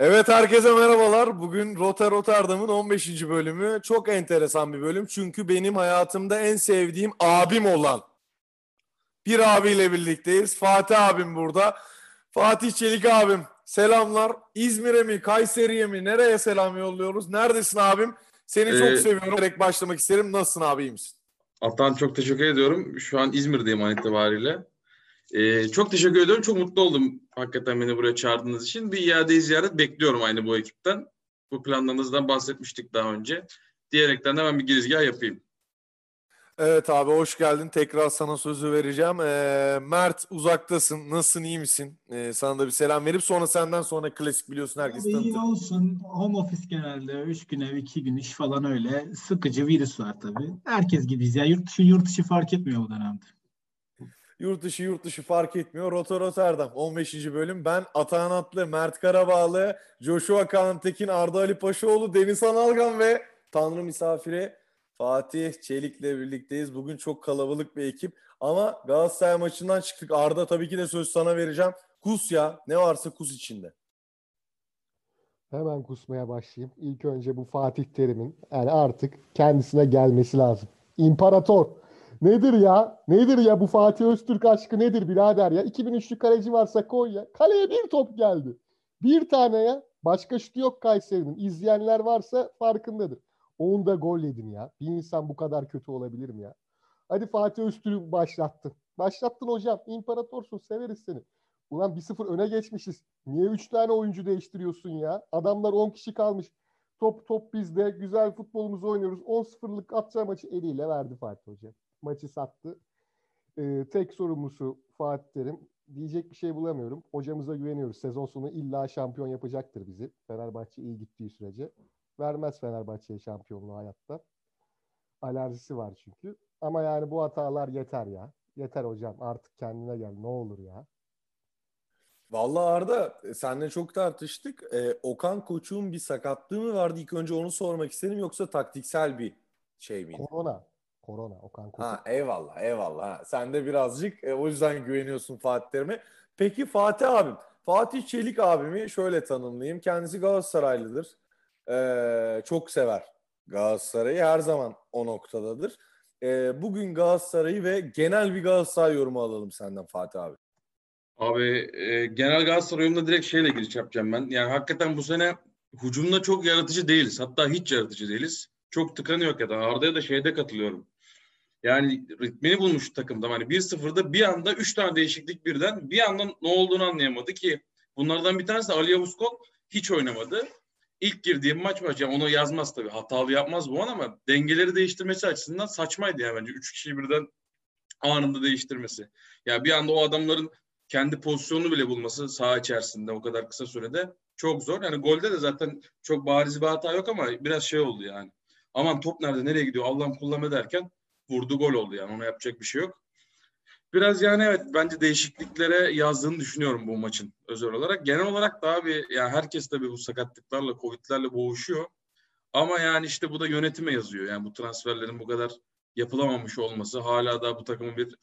Evet herkese merhabalar. Bugün Rota Rotterdam'ın 15. bölümü. Çok enteresan bir bölüm. Çünkü benim hayatımda en sevdiğim abim olan bir abiyle birlikteyiz. Fatih abim burada. Fatih Çelik abim selamlar. İzmir'e mi, Kayseri'ye mi, nereye selam yolluyoruz? Neredesin abim? Seni çok Ee, seviyorum. Direkt başlamak isterim. Nasılsın abi iyi misin? Atan çok teşekkür ediyorum. Şu an İzmir'deyim an itibariyle. Ee, çok teşekkür ediyorum. Çok mutlu oldum hakikaten beni buraya çağırdığınız için. Bir iade ziyaret bekliyorum aynı bu ekipten. Bu planlarınızdan bahsetmiştik daha önce. Diyerekten hemen bir girizgah yapayım. Evet abi hoş geldin. Tekrar sana sözü vereceğim. Ee, Mert uzaktasın. Nasılsın? iyi misin? Ee, sana da bir selam verip sonra senden sonra klasik biliyorsun herkes Abi iyi tanıtır. olsun. Home office genelde 3 gün ev 2 gün iş falan öyle. Sıkıcı virüs var tabii. Herkes gibiyiz ya. Yurt dışı yurt dışı fark etmiyor bu dönemde. Yurt dışı yurt dışı fark etmiyor. Roto Rotterdam 15. bölüm. Ben Atahan Atlı, Mert Karabağlı, Joshua Kaan Tekin, Arda Ali Paşaoğlu, Deniz Analgan ve Tanrı misafiri Fatih Çelik'le birlikteyiz. Bugün çok kalabalık bir ekip. Ama Galatasaray maçından çıktık. Arda tabii ki de söz sana vereceğim. Kus ya. Ne varsa kus içinde. Hemen kusmaya başlayayım. İlk önce bu Fatih Terim'in yani artık kendisine gelmesi lazım. İmparator. Nedir ya? Nedir ya bu Fatih Öztürk aşkı nedir birader ya? 2003'lü kaleci varsa koy ya. Kaleye bir top geldi. Bir tane ya. Başka şutu yok Kayseri'nin. İzleyenler varsa farkındadır. Onu da gol yedin ya. Bir insan bu kadar kötü olabilir mi ya? Hadi Fatih Öztürk'ü başlattın. Başlattın hocam. İmparatorsun. Severiz seni. Ulan 1-0 öne geçmişiz. Niye 3 tane oyuncu değiştiriyorsun ya? Adamlar 10 kişi kalmış. Top top bizde. Güzel futbolumuzu oynuyoruz. 10-0'lık atacağı maçı eliyle verdi Fatih Hoca. Maçı sattı. Ee, tek sorumlusu Fatih Terim. Diyecek bir şey bulamıyorum. Hocamıza güveniyoruz. Sezon sonu illa şampiyon yapacaktır bizi. Fenerbahçe iyi gittiği sürece. Vermez Fenerbahçe'ye şampiyonluğu hayatta. Alerjisi var çünkü. Ama yani bu hatalar yeter ya. Yeter hocam artık kendine gel ne olur ya. Vallahi Arda e, seninle çok tartıştık. Ee, Okan Koçuk'un bir sakatlığı mı vardı? İlk önce onu sormak istedim. Yoksa taktiksel bir şey miydi? Korona. Korona. Okan Koçuk. Ha eyvallah eyvallah. Ha, sen de birazcık e, o yüzden güveniyorsun Fatih Terim'e. Peki Fatih abim. Fatih Çelik abimi şöyle tanımlayayım. Kendisi Galatasaraylıdır. Ee, çok sever Galatasaray'ı. Her zaman o noktadadır. Ee, bugün Galatasaray'ı ve genel bir Galatasaray yorumu alalım senden Fatih abi. Abi e, genel Galatasaray yorumuna direkt şeyle giriş yapacağım ben. Yani hakikaten bu sene hücumda çok yaratıcı değiliz. Hatta hiç yaratıcı değiliz. Çok tıkanıyor hakikaten. Arda'ya da şeyde katılıyorum. Yani ritmini bulmuş takımda. Hani 1-0'da bir anda 3 tane değişiklik birden bir anda ne olduğunu anlayamadı ki bunlardan bir tanesi Ali Yavuz hiç oynamadı. İlk girdiği maç maç yani onu yazmaz tabii. Hatalı yapmaz bu an ama dengeleri değiştirmesi açısından saçmaydı ya bence. 3 kişiyi birden anında değiştirmesi. Ya bir anda o adamların kendi pozisyonunu bile bulması saha içerisinde o kadar kısa sürede çok zor. Yani golde de zaten çok bariz bir hata yok ama biraz şey oldu yani. Aman top nerede nereye gidiyor Allah'ım kullanma derken vurdu gol oldu yani ona yapacak bir şey yok. Biraz yani evet bence değişikliklere yazdığını düşünüyorum bu maçın özel olarak. Genel olarak da abi yani herkes tabii bu sakatlıklarla, covidlerle boğuşuyor. Ama yani işte bu da yönetime yazıyor. Yani bu transferlerin bu kadar yapılamamış olması, hala da bu takımın bir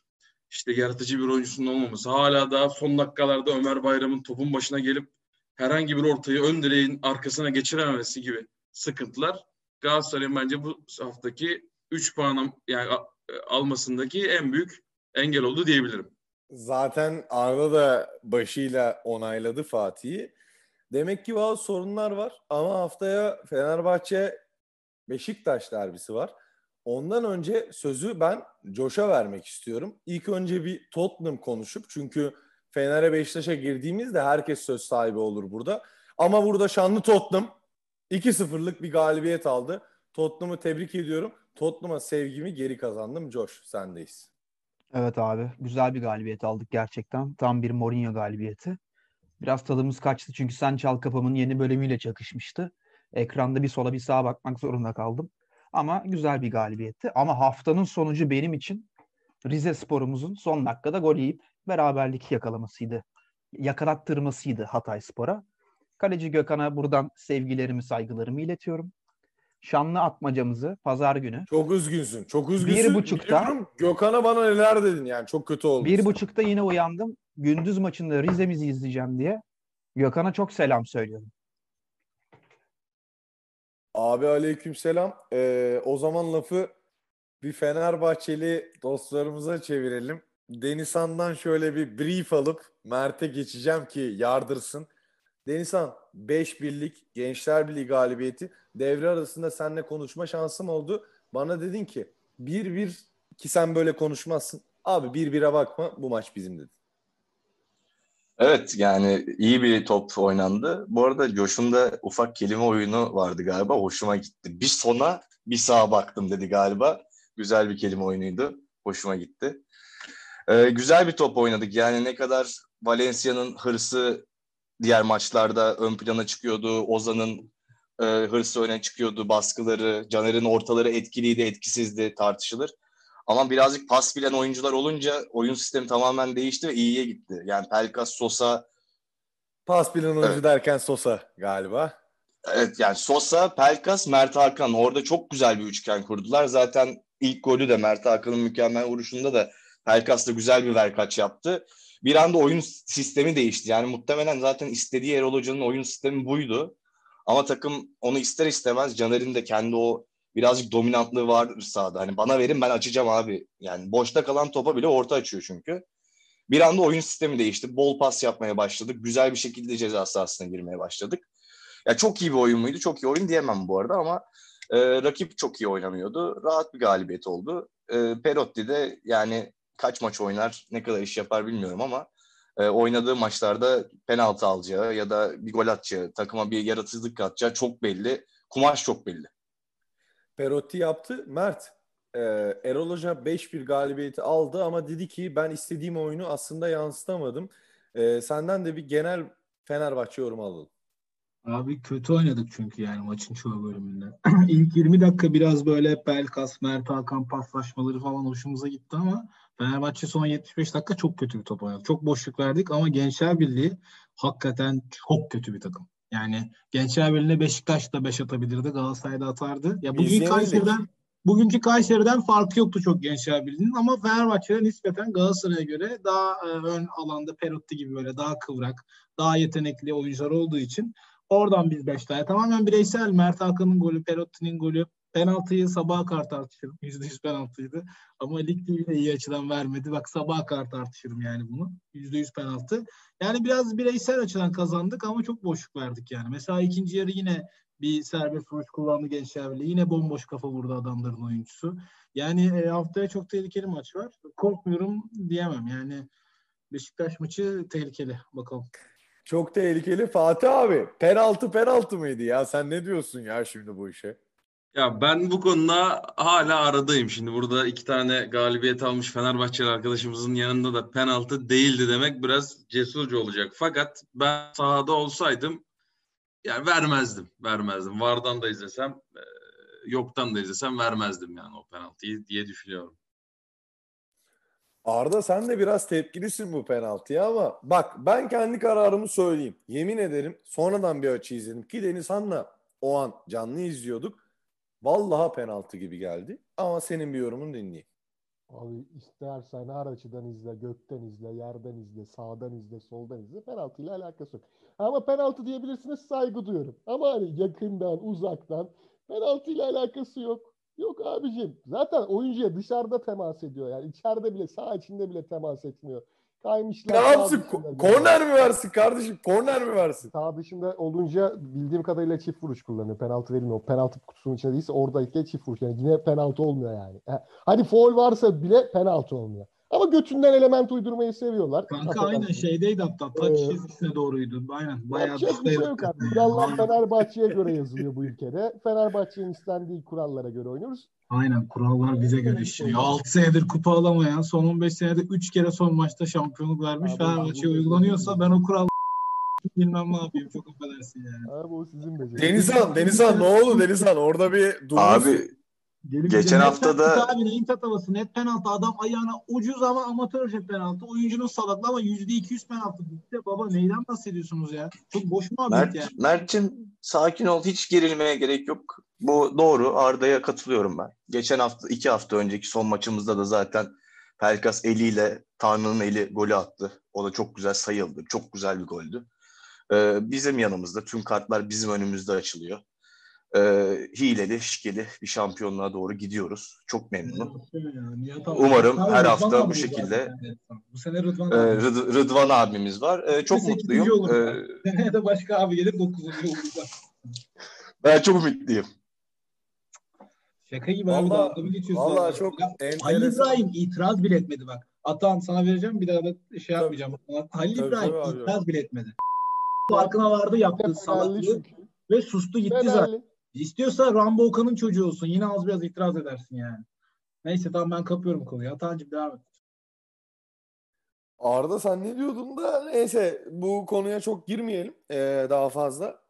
işte yaratıcı bir oyuncusunun olmaması, hala da son dakikalarda Ömer Bayram'ın topun başına gelip herhangi bir ortayı ön direğin arkasına geçirememesi gibi sıkıntılar Galatasaray'ın bence bu haftaki 3 puan yani almasındaki en büyük engel oldu diyebilirim. Zaten Arda da başıyla onayladı Fatih'i. Demek ki bazı sorunlar var ama haftaya Fenerbahçe Beşiktaş derbisi var. Ondan önce sözü ben Coş'a vermek istiyorum. İlk önce bir Tottenham konuşup çünkü Fener'e Beşiktaş'a girdiğimizde herkes söz sahibi olur burada. Ama burada şanlı Tottenham 2-0'lık bir galibiyet aldı. Tottenham'ı tebrik ediyorum. Tottenham'a sevgimi geri kazandım. Josh sendeyiz. Evet abi güzel bir galibiyet aldık gerçekten. Tam bir Mourinho galibiyeti. Biraz tadımız kaçtı çünkü Sen Çal Kapam'ın yeni bölümüyle çakışmıştı. Ekranda bir sola bir sağa bakmak zorunda kaldım. Ama güzel bir galibiyetti. Ama haftanın sonucu benim için Rize Spor'umuzun son dakikada gol yiyip beraberlik yakalamasıydı. Yakalattırmasıydı Hatay Spor'a. Kaleci Gökhan'a buradan sevgilerimi, saygılarımı iletiyorum. Şanlı atmacamızı pazar günü. Çok üzgünsün. Çok üzgünsün. Bir buçukta. Biliyorum, Gökhan'a bana neler dedin yani çok kötü oldu. Bir buçukta yine uyandım. Gündüz maçında Rize'mizi izleyeceğim diye. Gökhan'a çok selam söylüyorum. Abi aleykümselam. Ee, o zaman lafı bir Fenerbahçeli dostlarımıza çevirelim. Denizhan'dan şöyle bir brief alıp Mert'e geçeceğim ki yardırsın. Denizhan 5 birlik Gençler Birliği galibiyeti devre arasında seninle konuşma şansım oldu. Bana dedin ki 1-1 ki sen böyle konuşmazsın. Abi 1-1'e bakma bu maç bizim dedin. Evet yani iyi bir top oynandı. Bu arada Coş'un ufak kelime oyunu vardı galiba. Hoşuma gitti. Bir sona bir sağa baktım dedi galiba. Güzel bir kelime oyunuydu. Hoşuma gitti. Ee, güzel bir top oynadık. Yani ne kadar Valencia'nın hırsı diğer maçlarda ön plana çıkıyordu. Ozan'ın e, hırsı öne çıkıyordu. Baskıları, Caner'in ortaları etkiliydi, etkisizdi tartışılır. Ama birazcık pas bilen oyuncular olunca oyun sistemi tamamen değişti ve iyiye gitti. Yani Pelkas, Sosa... Pas bilen oyuncu evet. derken Sosa galiba. Evet yani Sosa, Pelkas, Mert Hakan orada çok güzel bir üçgen kurdular. Zaten ilk golü de Mert Hakan'ın mükemmel vuruşunda da Pelkas da güzel bir verkaç yaptı. Bir anda oyun sistemi değişti. Yani muhtemelen zaten istediği Erol Hoca'nın oyun sistemi buydu. Ama takım onu ister istemez Caner'in de kendi o birazcık dominantlığı vardır sahada. Hani bana verin ben açacağım abi. Yani boşta kalan topa bile orta açıyor çünkü. Bir anda oyun sistemi değişti. Bol pas yapmaya başladık. Güzel bir şekilde ceza sahasına girmeye başladık. Ya çok iyi bir oyun muydu? Çok iyi oyun diyemem bu arada ama e, rakip çok iyi oynamıyordu. Rahat bir galibiyet oldu. E, Perotti de yani kaç maç oynar, ne kadar iş yapar bilmiyorum ama e, oynadığı maçlarda penaltı alacağı ya da bir gol atacağı, takıma bir yaratıcılık katacağı çok belli. Kumaş çok belli. Perotti yaptı. Mert, e, Erol Hoca 5-1 galibiyeti aldı ama dedi ki ben istediğim oyunu aslında yansıtamadım. E, senden de bir genel Fenerbahçe yorumu alalım. Abi kötü oynadık çünkü yani maçın çoğu bölümünde. İlk 20 dakika biraz böyle Belkas, Mert Hakan paslaşmaları falan hoşumuza gitti ama Fenerbahçe son 75 dakika çok kötü bir top oynadı. Çok boşluk verdik ama Gençler Birliği hakikaten çok kötü bir takım. Yani Gençler Birliği'ne Beşiktaş da 5 atabilirdi. Galatasaray'da atardı. Ya bugün Kayseri'den bugünkü Kayseri'den farkı yoktu çok Gençler Birliği'nin ama Fenerbahçe'de nispeten Galatasaray'a göre daha e, ön alanda Perotti gibi böyle daha kıvrak, daha yetenekli oyuncular olduğu için oradan biz 5 tane. Tamamen bireysel Mert Hakan'ın golü, Perotti'nin golü, Penaltıyı sabaha kar tartışırım. %100 penaltıydı. Ama Lig TV'de iyi açıdan vermedi. Bak sabaha kar tartışırım yani bunu. %100 penaltı. Yani biraz bireysel açıdan kazandık ama çok boşluk verdik yani. Mesela ikinci yarı yine bir serbest vuruş kullandı Gençler Birliği. Yine bomboş kafa vurdu adamların oyuncusu. Yani e, haftaya çok tehlikeli maç var. Korkmuyorum diyemem. Yani Beşiktaş maçı tehlikeli. Bakalım. Çok tehlikeli. Fatih abi penaltı penaltı mıydı ya? Sen ne diyorsun ya şimdi bu işe? Ya ben bu konuda hala aradayım. Şimdi burada iki tane galibiyet almış Fenerbahçeli arkadaşımızın yanında da penaltı değildi demek biraz cesurca olacak. Fakat ben sahada olsaydım yani vermezdim. Vermezdim. Vardan da izlesem e, yoktan da izlesem vermezdim yani o penaltıyı diye düşünüyorum. Arda sen de biraz tepkilisin bu penaltıya ama bak ben kendi kararımı söyleyeyim. Yemin ederim sonradan bir açı izledim ki Deniz Han'la o an canlı izliyorduk. Vallahi penaltı gibi geldi. Ama senin bir yorumunu dinleyeyim. Abi istersen her açıdan izle, gökten izle, yerden izle, sağdan izle, soldan izle. Penaltıyla alakası yok. Ama penaltı diyebilirsiniz saygı duyuyorum. Ama hani yakından, uzaktan penaltıyla alakası yok. Yok abicim. Zaten oyuncuya dışarıda temas ediyor. Yani içeride bile, sağ içinde bile temas etmiyor. Kaymışlar. Ne yapsın? korner mi versin kardeşim? Korner mi versin? Sağ dışında olunca bildiğim kadarıyla çift vuruş kullanıyor. Penaltı verilmiyor. Penaltı kutusunun içinde değilse oradaki çift vuruş. Yani yine penaltı olmuyor yani. Hadi foul varsa bile penaltı olmuyor. Ama götünden element uydurmayı seviyorlar. Kanka aynen şeydeydi hatta. Taç ee, çizgisine doğruydu. Aynen. Bayağı bir şey yok artık. Kurallar Fenerbahçe'ye göre yazılıyor bu ülkede. Fenerbahçe'nin istendiği kurallara göre oynuyoruz. Aynen kurallar bize göre işliyor. 6 senedir kupa alamayan, son 15 senede 3 kere son maçta şampiyonluk vermiş Fenerbahçe uygulanıyorsa ben o kural bilmem ne yapayım çok affedersin yani. Abi o sizin beceriniz. Denizhan, Denizhan ne oldu Denizhan? Orada bir durmuş. Abi Gelip Geçen hafta da abi neyin tatavası net penaltı. Adam ayağına ucuz ama amatörce penaltı. Oyuncunun salaklı ama yüzde iki yüz penaltı. Bitti. Baba neyden bahsediyorsunuz ya? Çok boş mu Mert, yani. Mert'cim sakin ol. Hiç gerilmeye gerek yok. Bu doğru. Arda'ya katılıyorum ben. Geçen hafta iki hafta önceki son maçımızda da zaten Pelkas eliyle Tanrı'nın eli golü attı. O da çok güzel sayıldı. Çok güzel bir goldü. Ee, bizim yanımızda tüm kartlar bizim önümüzde açılıyor e, hileli, şikeli bir şampiyonluğa doğru gidiyoruz. Çok memnunum. Umarım her hafta bu şekilde Bu sene Rıdvan e, abi. Rıd- Rıdvan abimiz var. E, çok mutluyum. E, Seneye de başka abi gelir 9. olacak. ben çok ümitliyim. Şaka gibi abi Vallahi- dalga mı geçiyorsun? Vallahi abi? çok Ya, Halil. İbrahim itiraz bile etmedi bak. Atan sana vereceğim bir daha da şey yapmayacağım. Halil Tabii, İbrahim tabii abi. itiraz bile etmedi. Farkına vardı yaptığı Fenerli salaklığı ve sustu gitti zaten. İstiyorsa Rambo Okan'ın çocuğu olsun. Yine az biraz itiraz edersin yani. Neyse tamam ben kapıyorum konuyu. Atancım devam et. Arda sen ne diyordun da neyse bu konuya çok girmeyelim ee, daha fazla.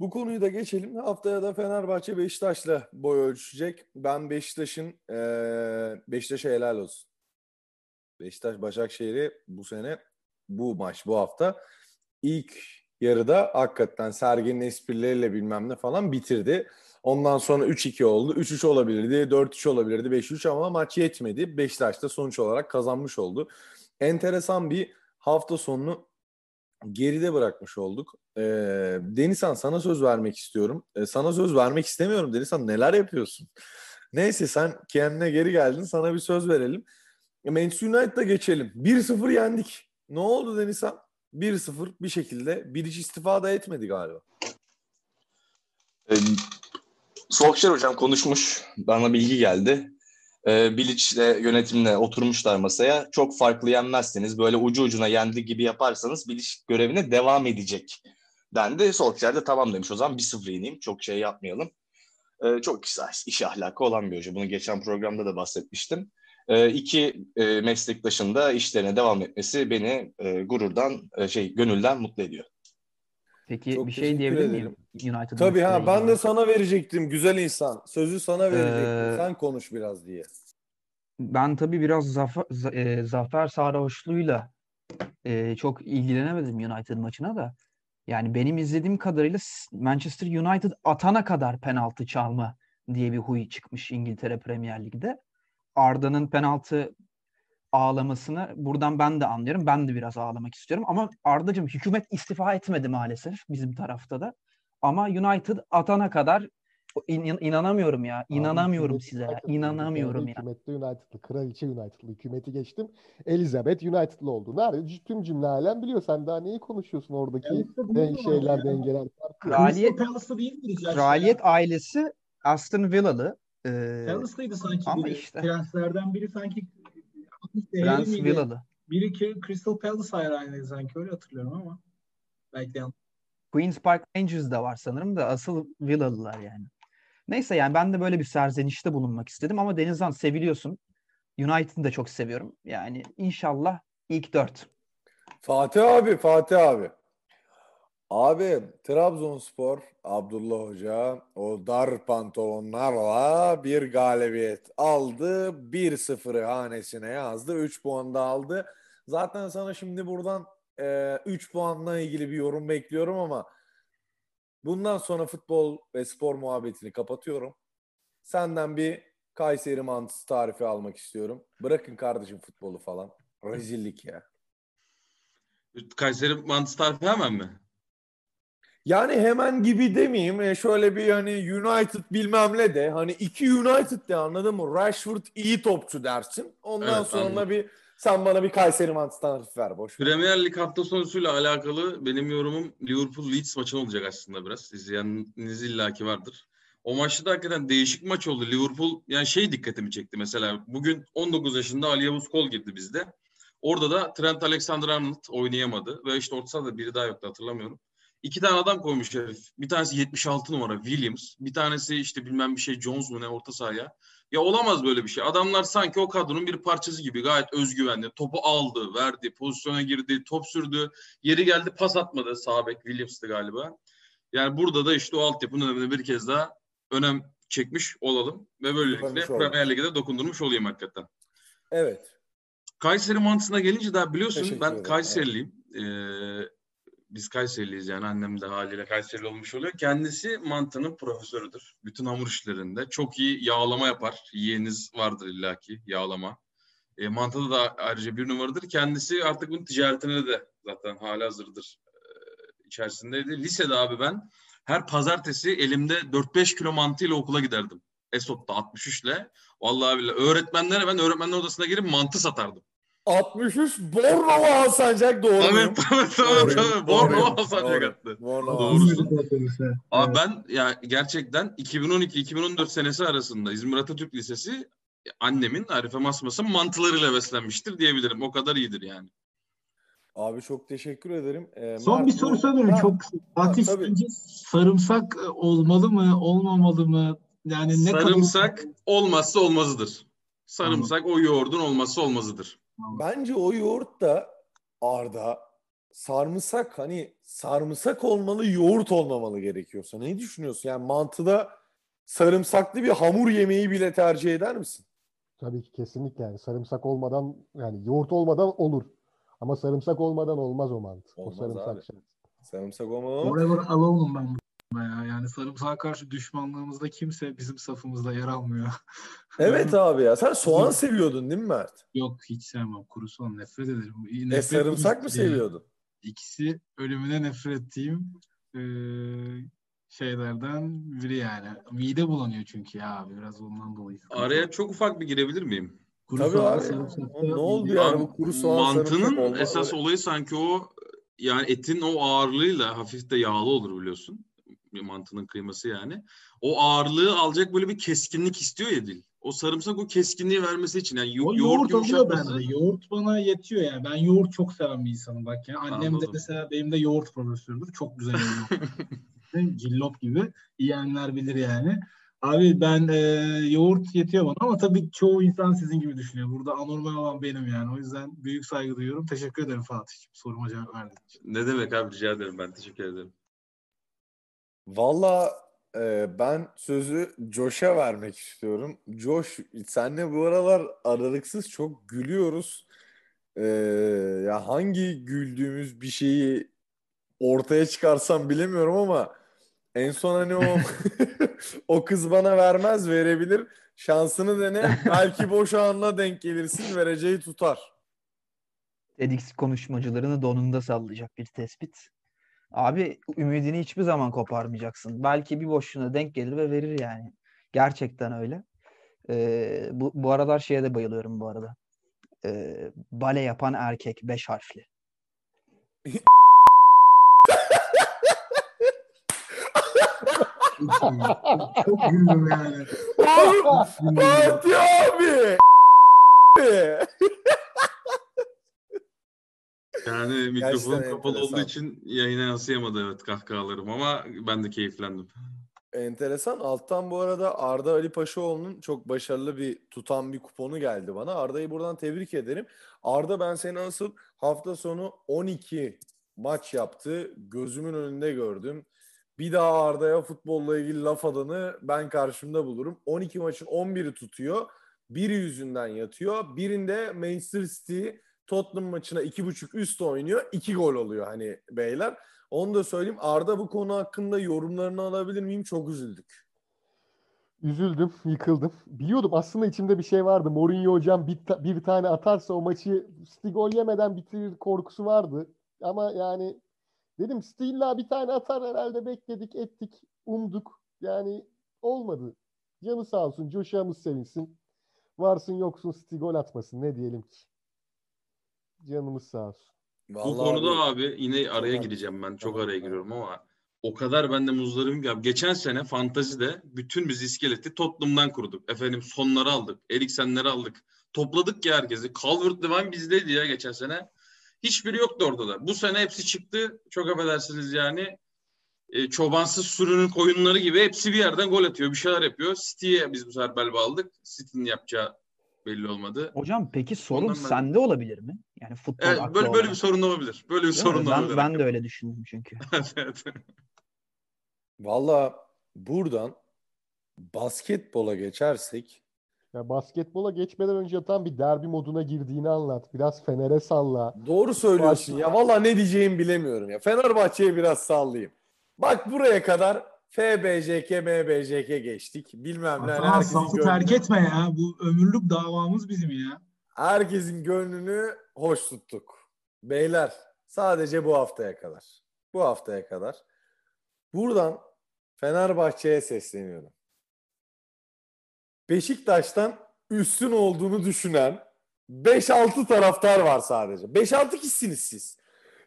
Bu konuyu da geçelim. Haftaya da Fenerbahçe Beşiktaş'la boy ölçecek. Ben Beşiktaş'ın ee, Beşiktaş'a helal olsun. Beşiktaş Başakşehir'i bu sene bu maç bu hafta ilk yarıda hakikaten Sergen'in esprileriyle bilmem ne falan bitirdi. Ondan sonra 3-2 oldu. 3-3 olabilirdi, 4-3 olabilirdi, 5-3 ama maç yetmedi. Beşiktaş da sonuç olarak kazanmış oldu. Enteresan bir hafta sonunu geride bırakmış olduk. Ee, Denizhan sana söz vermek istiyorum. Ee, sana söz vermek istemiyorum Denizhan. Neler yapıyorsun? Neyse sen kendine geri geldin. Sana bir söz verelim. Manchester United'a geçelim. 1-0 yendik. Ne oldu Denizhan? 1-0 bir şekilde. Bir hiç istifa da etmedi galiba. E, Solskjaer hocam konuşmuş. Bana bilgi geldi. E, Bilic'le yönetimle oturmuşlar masaya. Çok farklı yenmezseniz böyle ucu ucuna yendi gibi yaparsanız Bilic görevine devam edecek dendi. Solskjaer de tamam demiş o zaman 1-0 yeneyim. Çok şey yapmayalım. E, çok iş, iş ahlakı olan bir hoca. Bunu geçen programda da bahsetmiştim. E, iki e, meslektaşın da işlerine devam etmesi beni e, gururdan, e, şey gönülden mutlu ediyor. Peki Çok bir şey diyebilir ederim. miyim? United'ın Tabii ha ben de sana verecektim güzel insan. Sözü sana verecektim. Ee, Sen konuş biraz diye. Ben tabii biraz zafer, za- e, zafer sarhoşluğuyla e, çok ilgilenemedim United maçına da. Yani benim izlediğim kadarıyla Manchester United atana kadar penaltı çalma diye bir huy çıkmış İngiltere Premier Lig'de. Arda'nın penaltı ağlamasını buradan ben de anlıyorum. Ben de biraz ağlamak istiyorum. Ama Arda'cığım hükümet istifa etmedi maalesef bizim tarafta da. Ama United atana kadar in- inanamıyorum ya. Abi İnanamıyorum hükümet size. United'lı, İnanamıyorum ya. Hükümette United'lı, kraliçe United'lı, hükümeti geçtim. Elizabeth United'lı oldu. Nerede? Tüm cümle alem biliyor. Sen daha neyi konuşuyorsun oradaki Palace'da den şeyler, abi dengeler. Kraliyet-? Kraliyet ailesi Aston Villalı. Ee, Palace'daydı sanki ama biri. işte. Prenslerden biri sanki Prens? Villalı. Biri ki Crystal Palace hayranıydı sanki öyle hatırlıyorum ama. Belki de yanlış. Queen's Park Rangers de var sanırım da asıl Villalılar yani. Neyse yani ben de böyle bir serzenişte bulunmak istedim ama Denizhan seviliyorsun. United'ı da çok seviyorum. Yani inşallah ilk dört. Fatih abi, Fatih abi. Abi Trabzonspor, Abdullah Hoca o dar pantolonlarla bir galibiyet aldı. 1-0'ı hanesine yazdı. 3 puan da aldı. Zaten sana şimdi buradan 3 puanla ilgili bir yorum bekliyorum ama bundan sonra futbol ve spor muhabbetini kapatıyorum. Senden bir Kayseri mantısı tarifi almak istiyorum. Bırakın kardeşim futbolu falan. Rezillik ya. Kayseri mantısı tarifi hemen mi? Yani hemen gibi demeyeyim. E, şöyle bir hani United bilmem ne de hani iki United de anladın mı? Rashford iyi topçu dersin. Ondan Evet, sonra anladım. bir sen bana bir Kayseri mantısı tarifi ver boş. Premier Lig hafta sonusuyla alakalı benim yorumum Liverpool Leeds maçı olacak aslında biraz. İzleyeniniz illaki vardır. O maçta da hakikaten değişik maç oldu. Liverpool yani şey dikkatimi çekti mesela. Bugün 19 yaşında Ali Yavuz Kol girdi bizde. Orada da Trent Alexander-Arnold oynayamadı. Ve işte orta sahada biri daha yoktu hatırlamıyorum. İki tane adam koymuş herif. Bir tanesi 76 numara Williams. Bir tanesi işte bilmem bir şey Jones mu ne orta sahaya. Ya olamaz böyle bir şey. Adamlar sanki o kadronun bir parçası gibi gayet özgüvenli. Topu aldı, verdi, pozisyona girdi, top sürdü. Yeri geldi pas atmadı. Sağ bek Williams'tı galiba. Yani burada da işte o altyapının önemine bir kez daha önem çekmiş olalım. Ve böylelikle olduk. Premier Lig'e de dokundurmuş olayım hakikaten. Evet. Kayseri mantısına gelince daha biliyorsun Teşekkür ben ederim, Kayseriliyim. Ee, biz Kayseriliyiz yani annem de haliyle Kayserili olmuş oluyor. Kendisi mantının profesörüdür. Bütün hamur işlerinde. Çok iyi yağlama yapar. Yeğeniz vardır illaki yağlama. E, mantıda da ayrıca bir numaradır. Kendisi artık bunun ticaretine de zaten hala hazırdır. E, içerisindeydi. Lisede abi ben her pazartesi elimde 4-5 kilo mantıyla okula giderdim. Esot'ta 63 ile. Vallahi billahi öğretmenlere ben öğretmenler odasına girip mantı satardım. 63 Bornova Alsancak doğru Tabii tabii Doğru, tabii. tabii. doğru, Bornova Alsancak attı. Bornova Doğru. Alsancak. Abi ben ya gerçekten 2012-2014 senesi arasında İzmir Atatürk Lisesi annemin Arife Masmas'ın mantılarıyla beslenmiştir diyebilirim. O kadar iyidir yani. Abi çok teşekkür ederim. Ee, Son Mert, bir soru Ha, çok kısa. Fatih sence sarımsak olmalı mı, olmamalı mı? Yani ne Sarımsak olmazsa olmazıdır. Sarımsak o yoğurdun olmazsa olmazıdır. Bence o yoğurt da Arda sarımsak hani sarımsak olmalı yoğurt olmamalı gerekiyorsa. Ne düşünüyorsun? Yani mantıda sarımsaklı bir hamur yemeği bile tercih eder misin? Tabii ki kesinlikle yani sarımsak olmadan yani yoğurt olmadan olur. Ama sarımsak olmadan olmaz o mantı. O Olmaz sarımsak abi. şart. Sarımsak olmalı ama Forever alone ben ya. Yani sarımsağa karşı düşmanlığımızda kimse bizim safımızda yer almıyor. Evet abi ya. Sen soğan seviyordun değil mi Mert? Yok hiç sevmem. Kuru soğan nefret ederim. E Nefret sarımsak mı ikisi- seviyordun? İkisi ölümüne nefret ettiğim eee, şeylerden biri yani. Mide bulanıyor çünkü ya abi biraz ondan dolayı. Araya çok ufak bir girebilir miyim? Kuru Tabii soğan, abi. sarımsakta Ne oldu mide- yani bu kuru soğan sarımsak Mantının esas olayı sanki o yani etin o ağırlığıyla hafif de yağlı olur biliyorsun. Bir mantının kıyması yani. O ağırlığı alacak böyle bir keskinlik istiyor ya dil. O sarımsak o keskinliği vermesi için yani yo- yoğurt, yoğurt yumuşatması. bende. Yoğurt bana yetiyor yani. Ben yoğurt çok seven bir insanım bak yani. Annem de Anladım. mesela benim de yoğurt profesörüdür. Çok güzel yoğurt. Cillop gibi. Yiyenler bilir yani. Abi ben e, yoğurt yetiyor bana ama tabii çoğu insan sizin gibi düşünüyor. Burada anormal olan benim yani. O yüzden büyük saygı duyuyorum. Teşekkür ederim Fatih'ciğim soruma cevap verdiğin için. Ne demek abi rica ederim ben teşekkür ederim. Valla e, ben sözü Josh'a vermek istiyorum. Josh, senle bu aralar aralıksız çok gülüyoruz. E, ya hangi güldüğümüz bir şeyi ortaya çıkarsam bilemiyorum ama en son hani o o kız bana vermez verebilir. Şansını dene. Belki boş anla denk gelirsin vereceği tutar. TEDx konuşmacılarını donunda sallayacak bir tespit. Abi ümidini hiçbir zaman koparmayacaksın. Belki bir boşluğuna denk gelir ve verir yani. Gerçekten öyle. Ee, bu, bu aralar şeye de bayılıyorum bu arada. Ee, bale yapan erkek beş harfli. Çok güldüm yani. Fatih abi. Yani mikrofon Gerçekten kapalı olduğu için yayına yansıyamadı evet kahkahalarım ama ben de keyiflendim. Enteresan. Alttan bu arada Arda Ali Paşaoğlu'nun çok başarılı bir tutan bir kuponu geldi bana. Arda'yı buradan tebrik ederim. Arda ben seni asıl hafta sonu 12 maç yaptı. Gözümün önünde gördüm. Bir daha Arda'ya futbolla ilgili laf adanı ben karşımda bulurum. 12 maçın 11'i tutuyor. Biri yüzünden yatıyor. Birinde Manchester City Tottenham maçına 2.5 üst oynuyor. 2 gol oluyor hani beyler. Onu da söyleyeyim. Arda bu konu hakkında yorumlarını alabilir miyim? Çok üzüldük. Üzüldüm, yıkıldım. Biliyordum aslında içimde bir şey vardı. Mourinho hocam bir, ta- bir tane atarsa o maçı City gol yemeden bitirir korkusu vardı. Ama yani dedim City illa bir tane atar herhalde bekledik ettik umduk. Yani olmadı. Canı sağ olsun. Coşağımız sevinsin. Varsın yoksun City gol atmasın. Ne diyelim ki. Canımız sağ olsun. Bu Vallahi konuda abi, abi yine araya gireceğim ben. Çok Tamam, araya tamam. giriyorum ama o kadar ben de muzdaribim ki abi. Geçen sene fantazide bütün biz iskeleti Tottenham'dan kurduk. Efendim sonları aldık. Eriksenleri aldık. Topladık ki herkesi. Calvert-Lewin bizdeydi ya geçen sene. Hiçbiri yoktu ortada. Bu sene hepsi çıktı. Çok affedersiniz yani. E, çobansız sürünün koyunları gibi hepsi bir yerden gol atıyor. Bir şeyler yapıyor. City'ye biz bu sefer bel bağladık. City'nin yapacağı belli olmadı. Hocam peki sorun Ondan ben- sende olabilir mi? Yani futbol Evet, aklı böyle böyle olarak. bir sorun olabilir. Böyle bir Değil mi? sorun ben, olabilir. ben de öyle düşündüm çünkü. Evet. Valla buradan basketbola geçersek Ya basketbola geçmeden önce tam bir derbi moduna girdiğini anlat. Biraz Fener'e salla. doğru söylüyorsun Baş- ya. Valla ne diyeceğimi bilemiyorum ya. Fenerbahçe'ye biraz sallayayım. Bak buraya kadar FBJK, MBJK geçtik. Bilmem ne. Herkesin, safı terk gönlünü, etme ya. Bu ömürlük davamız bizim ya. herkesin gönlünü hoş tuttuk. Beyler sadece bu haftaya kadar. Bu haftaya kadar. Buradan Fenerbahçe'ye sesleniyorum. Beşiktaş'tan üstün olduğunu düşünen 5-6 taraftar var sadece. 5-6 kişisiniz siz.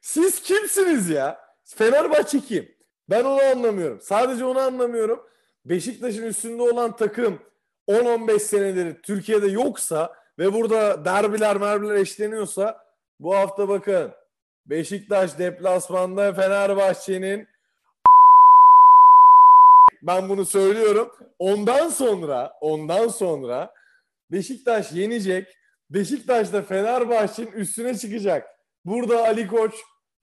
Siz kimsiniz ya? Fenerbahçe kim? Ben onu anlamıyorum. Sadece onu anlamıyorum. Beşiktaş'ın üstünde olan takım 10-15 senedir Türkiye'de yoksa ve burada derbiler merbiler eşleniyorsa bu hafta bakın Beşiktaş deplasmanda Fenerbahçe'nin ben bunu söylüyorum. Ondan sonra ondan sonra Beşiktaş yenecek. Beşiktaş da Fenerbahçe'nin üstüne çıkacak. Burada Ali Koç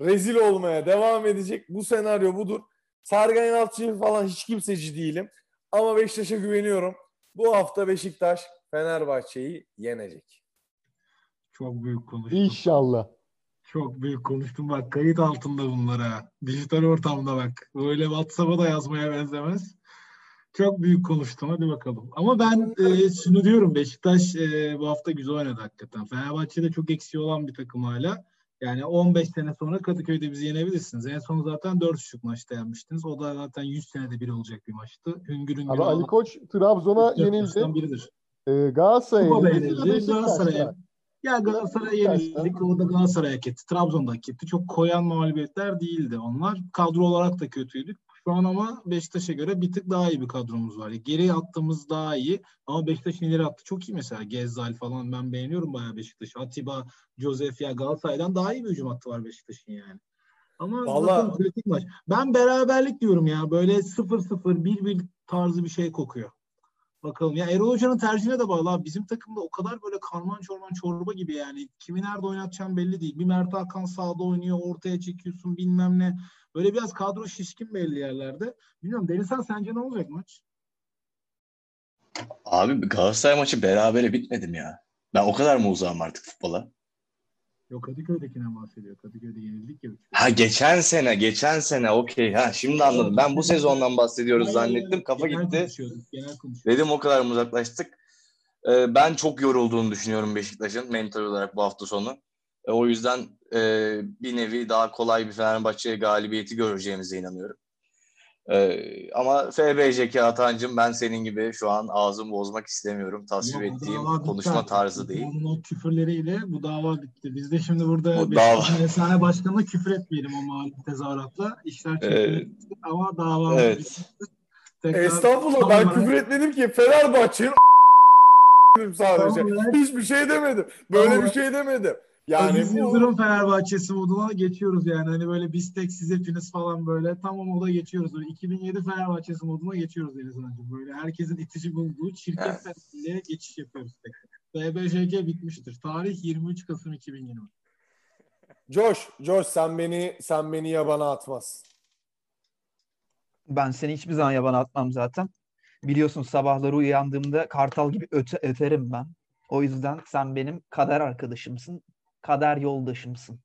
rezil olmaya devam edecek. Bu senaryo budur. Sergen Yalçın falan hiç kimseci değilim. Ama Beşiktaş'a güveniyorum. Bu hafta Beşiktaş Fenerbahçe'yi yenecek. Çok büyük konuştum. İnşallah. Çok büyük konuştum. Bak kayıt altında bunlara. Dijital ortamda bak. Böyle WhatsApp'a da yazmaya benzemez. Çok büyük konuştum. Hadi bakalım. Ama ben e, şunu diyorum. Beşiktaş e, bu hafta güzel oynadı hakikaten. Fenerbahçe'de çok eksiği olan bir takım hala. Yani 15 sene sonra Kadıköy'de bizi yenebilirsiniz. En son zaten 4-3'lük maçta yenmiştiniz. O da zaten 100 senede bir olacak bir maçtı. Hüngür hüngür Abi Ali Koç Trabzon'a yenildi. biridir. Ee, Galatasaray'a yenildi. Galatasaray'a. Ya Galatasaray'a yenildik. Orada Galatasaray hak etti. Trabzon'da hak etti. Çok koyan mağlubiyetler değildi onlar. Kadro olarak da kötüydük. Şu an ama Beşiktaş'a göre bir tık daha iyi bir kadromuz var. Geri attığımız daha iyi. Ama Beşiktaş'ın ileri attı çok iyi mesela. Gezzal falan ben beğeniyorum bayağı Beşiktaş'ı. Atiba, Josef ya Galatasaray'dan daha iyi bir hücum hattı var Beşiktaş'ın yani. Ama Vallahi- kritik maç. Ben beraberlik diyorum ya. Böyle 0-0, 1-1 tarzı bir şey kokuyor. Bakalım. Ya Erol Hoca'nın tercihine de bağlı. abi. Bizim takımda o kadar böyle karman çorman çorba gibi yani. Kimi nerede oynatacağım belli değil. Bir Mert Hakan sağda oynuyor, ortaya çekiyorsun bilmem ne. Böyle biraz kadro şişkin belli yerlerde. Bilmiyorum Denizhan sence ne olacak maç? Abi Galatasaray maçı berabere bitmedim ya. Ben o kadar mı uzağım artık futbola? Yok Kadıköy'dekinden bahsediyor. Kadıköy'de yenildik ya. Ha geçen sene, geçen sene okey. Ha şimdi anladım. Ben bu sezondan bahsediyoruz zannettim. Kafa Genel gitti. konuşuyorduk, Genel konuşuyorduk. Dedim o kadar mı uzaklaştık? Ee, ben çok yorulduğunu düşünüyorum Beşiktaş'ın mental olarak bu hafta sonu. E, o yüzden e, bir nevi daha kolay bir Fenerbahçe galibiyeti göreceğimize inanıyorum. E, ama FBCK Atancım ben senin gibi şu an ağzımı bozmak istemiyorum. Tasvip Yok, ettiğim bitti konuşma artık. tarzı değil. Onun o küfürleriyle bu dava bitti. Biz de şimdi burada Bu Beşiktaş'ın dava- efsane başkanına küfür etmeyelim o malum tezahüratla. İşler Ee, çekildi ama dava evet. bitti. Tekrar- Estağfurullah ben küfür etmedim ki. Fenerbahçe'nin dedim sadece. Tamam, evet. Hiçbir şey demedim. Böyle Tamam. bir şey demedim. Yani bu Yıldırım Fenerbahçesi moduna geçiyoruz yani. Hani böyle biz tek siz hepiniz falan böyle tam o moda geçiyoruz. Böyle 2007 Fenerbahçesi moduna geçiyoruz Deniz Hanımcığım. Böyle herkesin itici bulduğu şirket temsiliye geçiş yapıyoruz. BBJG bitmiştir. Tarih 23 Kasım 2020. Josh, Josh sen beni sen beni yabana atmaz. Ben seni hiçbir zaman yabana atmam zaten. Biliyorsun sabahları uyandığımda kartal gibi öte, öterim ben. O yüzden sen benim kader arkadaşımsın. Kader yoldaşımsın.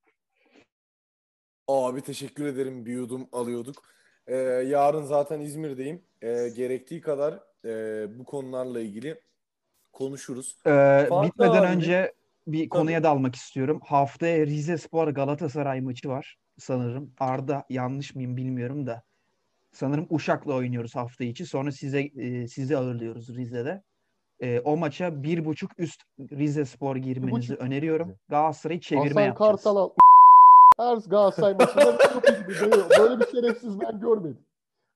Abi teşekkür ederim. Bir yudum alıyorduk. Ee, yarın zaten İzmir'deyim. Ee, gerektiği kadar e, bu konularla ilgili konuşuruz. Ee, bitmeden abi. önce bir konuya dalmak istiyorum. Haftaya Rize Spor Galatasaray maçı var sanırım. Arda yanlış mıyım bilmiyorum da. Sanırım Uşak'la oynuyoruz hafta içi. Sonra size e, sizi ağırlıyoruz Rize'de. E, o maça bir buçuk üst Rize Spor girmenizi öneriyorum. Galatasaray'ı çevirme Hasan yapacağız. Kartal al. Her Galatasaray maçında çok iyi bir dayı. Böyle bir şerefsiz ben görmedim.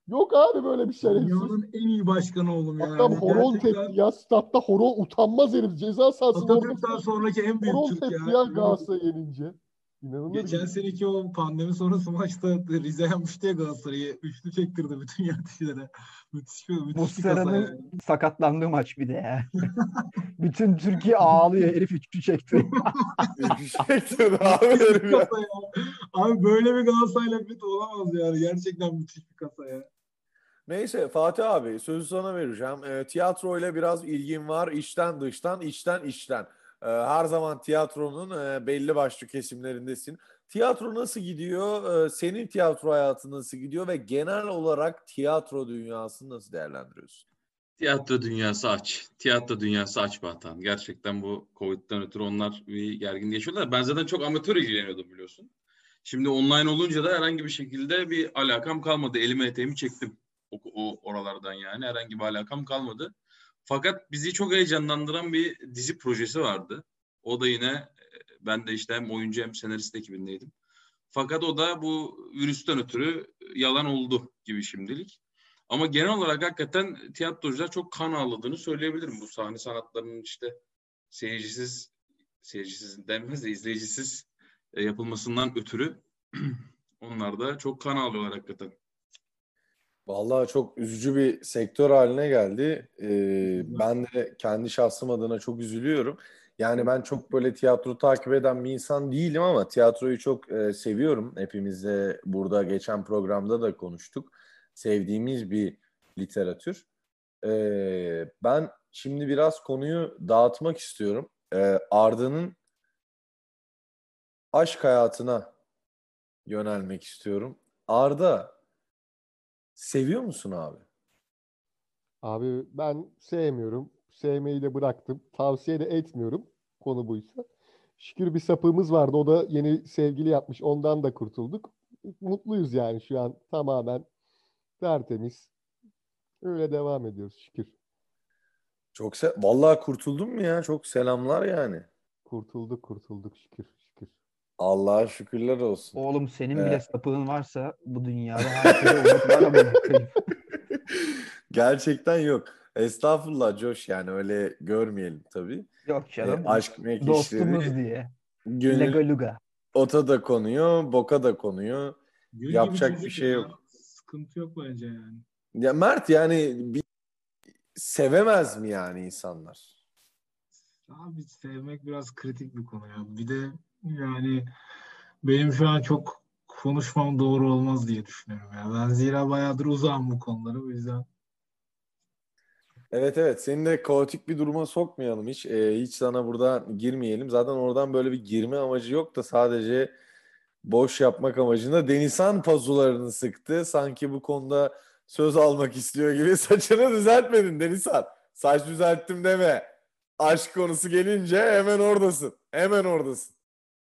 Yok abi böyle bir şerefsiz. Dünyanın en iyi başkanı oğlum yani. Adam horon Gerçekten tepti ya. Statta horon utanmaz herif. Ceza sahasında Atatürk'ten sonraki en büyük horon Türk ya. ya Galatasaray yenince. İnanılır Geçen gibi. seneki o pandemi sonrası maçta Rize yenmişti ya Galatasaray'ı. Üçlü çektirdi bütün yöneticilere. Müthiş bir, müthiş bir kasa Muslera'nın yani. sakatlandığı maç bir de ya. Bütün Türkiye ağlıyor herif üçlü çekti. Teşekkür abi herif ya. Kasa ya. Abi böyle bir Galatasaray lafeti olamaz yani. Gerçekten müthiş bir kasa ya. Neyse Fatih abi sözü sana vereceğim. E, tiyatro ile biraz ilgin var. İçten dıştan, içten içten. E, her zaman tiyatronun e, belli başlı kesimlerindesin. Tiyatro nasıl gidiyor? E, senin tiyatro hayatın nasıl gidiyor? Ve genel olarak tiyatro dünyasını nasıl değerlendiriyorsun? Tiyatro dünyası aç. Tiyatro dünyası aç Batan. Gerçekten bu Covid'den ötürü onlar bir gergin yaşıyorlar. Ben zaten çok amatör ilgileniyordum biliyorsun. Şimdi online olunca da herhangi bir şekilde bir alakam kalmadı. Elime eteğimi çektim. o, o oralardan yani. Herhangi bir alakam kalmadı. Fakat bizi çok heyecanlandıran bir dizi projesi vardı. O da yine e, ben de işte hem oyuncu hem senarist ekibindeydim. Fakat o da bu virüsten ötürü yalan oldu gibi şimdilik. Ama genel olarak hakikaten tiyatrocular çok kan ağladığını söyleyebilirim. Bu sahne sanatlarının işte seyircisiz, seyircisiz denmez de izleyicisiz e, yapılmasından ötürü onlar da çok kan ağlıyorlar hakikaten. Vallahi çok üzücü bir sektör haline geldi. Ee, ben de kendi şahsım adına çok üzülüyorum. Yani ben çok böyle tiyatro takip eden bir insan değilim ama tiyatroyu çok e, seviyorum. Hepimiz de burada geçen programda da konuştuk. Sevdiğimiz bir literatür. Ee, ben şimdi biraz konuyu dağıtmak istiyorum. Ee, Arda'nın aşk hayatına yönelmek istiyorum. Arda seviyor musun abi? Abi ben sevmiyorum. Sevmeyi de bıraktım. Tavsiye de etmiyorum. Konu buysa. Şükür bir sapığımız vardı. O da yeni sevgili yapmış. Ondan da kurtulduk. Mutluyuz yani şu an tamamen tertemiz. Öyle devam ediyoruz şükür. Çok se Vallahi kurtuldun mu ya? Çok selamlar yani. Kurtulduk kurtulduk şükür. Allah'a şükürler olsun. Oğlum senin Ee, bile sapığın varsa bu dünyada herkese umut var. Gerçekten yok. Estağfurullah Josh yani öyle görmeyelim tabii. Yok Ee, canım. aşk merak Dostumuz işleri diye. gönül Lega luga. ota da konuyor, boka da konuyor. Gül Yapacak bir şey ya. yok. Sıkıntı yok bence yani. Ya Mert yani bir sevemez mi yani insanlar? Abi sevmek biraz kritik bir konu ya. Bir de yani benim şu an çok konuşmam doğru olmaz diye düşünüyorum ya. Ben zira bayağıdır uzağım bu konulara o yüzden. Evet evet seni de kaotik bir duruma sokmayalım hiç. Ee, hiç sana burada girmeyelim. Zaten oradan böyle bir girme amacı yok da sadece boş yapmak amacında Denizhan pazularını sıktı. Sanki bu konuda söz almak istiyor gibi saçını düzeltmedin Denizhan. Saç düzelttim deme. Aşk konusu gelince hemen oradasın. Hemen oradasın.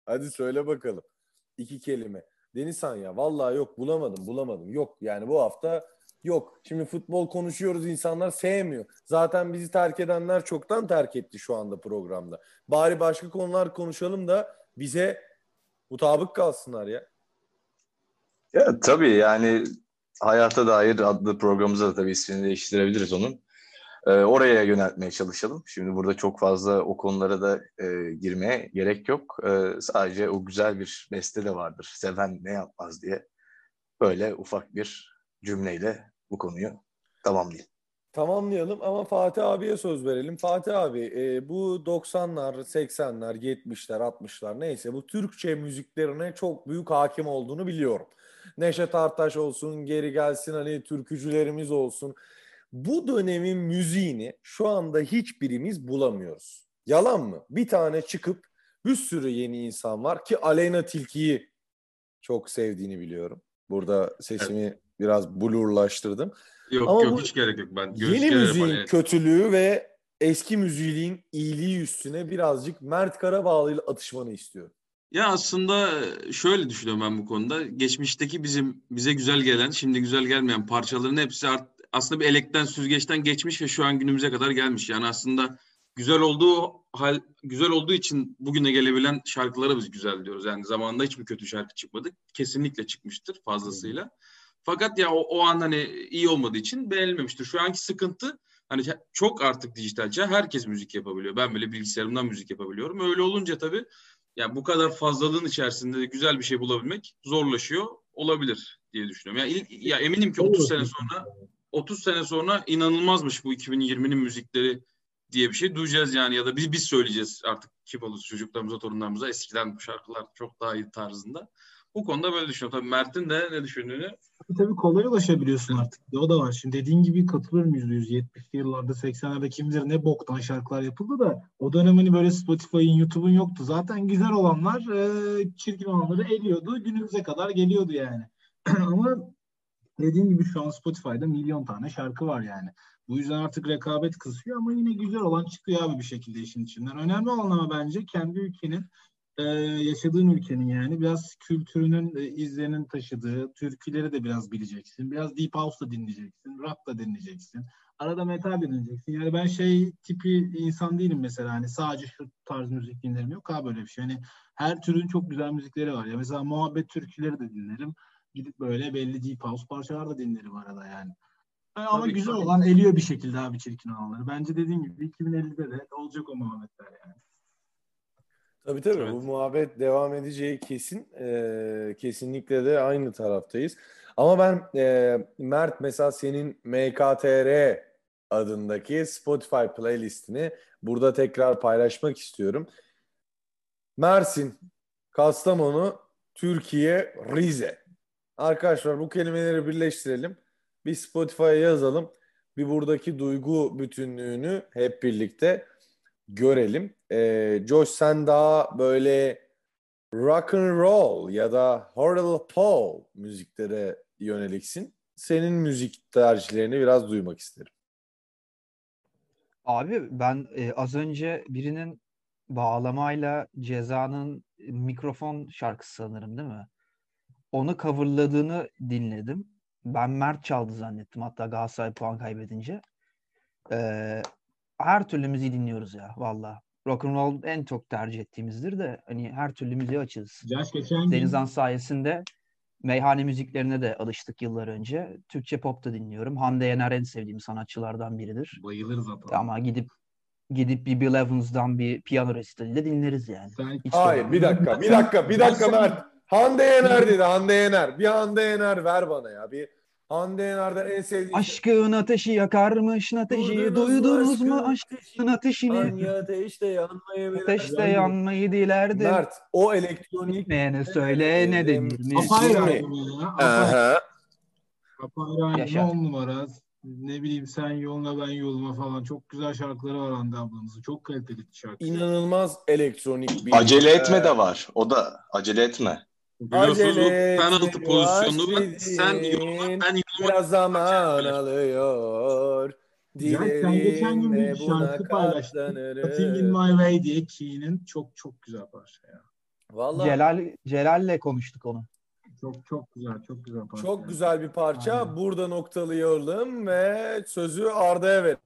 Hadi söyle bakalım. İki kelime. Denizhan ya vallahi yok bulamadım bulamadım. Yok yani bu hafta yok. Şimdi futbol konuşuyoruz insanlar sevmiyor. Zaten bizi terk edenler çoktan terk etti şu anda programda. Bari başka konular konuşalım da bize mutabık kalsınlar ya. Ya tabii yani Hayata Dair adlı programımıza da tabii ismini değiştirebiliriz onun. Ee, oraya yöneltmeye çalışalım. Şimdi burada çok fazla o konulara da e, girmeye gerek yok. Ee, sadece o güzel bir beste de vardır. Seven ne yapmaz diye. Böyle ufak bir cümleyle bu konuyu tamamlayayım. Tamamlayalım ama Fatih abiye söz verelim. Fatih abi e, bu 90'lar, 80'ler, 70'ler, 60'lar neyse bu Türkçe müziklerine çok büyük hakim olduğunu biliyorum. Neşet Ertaş olsun, geri gelsin hani türkücülerimiz olsun. Bu dönemin müziğini şu anda hiçbirimiz bulamıyoruz. Yalan mı? Bir tane çıkıp bir sürü yeni insan var ki Aleyna Tilki'yi çok sevdiğini biliyorum. Burada sesimi biraz blurlaştırdım. Yok Ama yok hiç gerek yok. Ben Yeni müziğin evet. kötülüğü ve eski müziğin iyiliği üstüne birazcık Mert Karabağlı ile atışmanı istiyorum. Ya aslında şöyle düşünüyorum ben bu konuda. Geçmişteki bizim bize güzel gelen, şimdi güzel gelmeyen parçaların hepsi art- aslında bir elekten süzgeçten geçmiş ve şu an günümüze kadar gelmiş. Yani aslında güzel olduğu hal güzel olduğu için bugüne gelebilen şarkılara biz güzel diyoruz. Yani zamanında hiçbir kötü şarkı çıkmadı. Kesinlikle çıkmıştır fazlasıyla. Fakat ya o, o an hani iyi olmadığı için beğenilmemiştir. Şu anki sıkıntı hani çok artık dijital çağ herkes müzik yapabiliyor. Ben bile bilgisayarımdan müzik yapabiliyorum. Öyle olunca tabii yani bu kadar fazlalığın içerisinde de güzel bir şey bulabilmek zorlaşıyor olabilir diye düşünüyorum. Ya, ya eminim ki 30 sene sonra 30 sene sonra inanılmazmış bu 2020'nin müzikleri diye bir şey duyacağız yani ya da biz biz söyleyeceğiz artık kim olursa çocuklarımıza torunlarımıza eskiden bu şarkılar çok daha iyi tarzında. Bu konuda böyle düşünüyorum. Tabii Mert'in de ne düşündüğünü Tabii kolay ulaşabiliyorsun artık. O da var. Şimdi dediğin gibi katılıyorum yüzde yüz. 70'li yıllarda 80'lerde kim bilir ne boktan şarkılar yapıldı da o dönem hani böyle Spotify'ın, YouTube'un yoktu. Zaten güzel olanlar e, çirkin olanları eliyordu. Günümüze kadar geliyordu yani. Ama dediğin gibi şu an Spotify'da milyon tane şarkı var yani. Bu yüzden artık rekabet kısıyor ama yine güzel olan çıkıyor abi bir şekilde işin içinden. Önemli olan ama bence kendi ülkenin e, yaşadığın ülkenin yani biraz kültürünün e, izlerinin taşıdığı türküleri de biraz bileceksin. Biraz deep house da dinleyeceksin, rock da dinleyeceksin. Arada metal dinleyeceksin. Yani ben şey tipi insan değilim mesela hani sadece şu tarz müzik dinlerim yok ha böyle bir şey. Hani her türün çok güzel müzikleri var. Ya mesela muhabbet türküleri de dinlerim. Gidip böyle belli deep house parçalar da dinlerim arada yani. Yani ama Tabii, güzel tabii. olan eliyor bir şekilde abi çirkin olanları. Bence dediğim gibi 2050'de de olacak o muhabbetler yani. Tabii tabii Evet. bu muhabbet devam edeceği kesin. Ee, kesinlikle de aynı taraftayız. Ama ben e, Mert mesela senin MKTR adındaki Spotify playlistini burada tekrar paylaşmak istiyorum. Mersin, Kastamonu, Türkiye, Rize. Arkadaşlar bu kelimeleri birleştirelim. Bir Spotify'a yazalım. Bir buradaki duygu bütünlüğünü hep birlikte görelim. Ee, Josh sen daha böyle rock and roll ya da horror pop müziklere yöneliksin. Senin müzik tercihlerini biraz duymak isterim. Abi ben e, az önce birinin bağlamayla Ceza'nın mikrofon şarkısı sanırım değil mi? Onu coverladığını dinledim. Ben Mert çaldı zannettim hatta Galatasaray puan kaybedince. Ee, her türlü müziği dinliyoruz ya valla. Rock and roll en çok tercih ettiğimizdir de hani her türlü müziği gün Denizhan sayesinde meyhane müziklerine de alıştık yıllar önce. Türkçe pop da dinliyorum. Hande Yener en sevdiğim sanatçılardan biridir. bayılırız zaten. Ama gidip gidip bir Bill Evans'dan bir piyano resitali de dinleriz yani. Sen Hiç Hayır sorun bir dakika bir dakika bir dakika Mert. Hande Yener dedi Hande Yener. Bir Hande Yener ver bana ya. Bir Hande Yener'den en sevdiğin şey- Aşkın ateşi yakarmış ateşi Duydunuz mu duydunuz mu aşkın aşkın ateşini Hangi ateşte yanmayı bilen- ateşte yanmayı dilerdim. Mert o elektronik Gitmeyene söyle ne Dedim. denir mi? Papayra albümü Yaşa. on numara. Ne bileyim sen yoluna ben yoluma falan. Çok güzel şarkıları var Hande ablamızın. Çok kaliteli şarkı. İnanılmaz elektronik bir Acele etme Ee, de var. O da acele etme. Biliyorsunuz bu Acele penaltı etme, pozisyonunu yavaş sen yoruma ben yoruma Biraz zaman alıyor. Ya sen geçen gün bir şarkı paylaştın. Nothing in. My Way diye Key'nin çok çok güzel parça ya. Vallahi Celal Celal'le konuştuk onu. Çok çok güzel, çok güzel parça. çok güzel bir parça. Aynen. Burada noktalayalım ve sözü Arda'ya ver.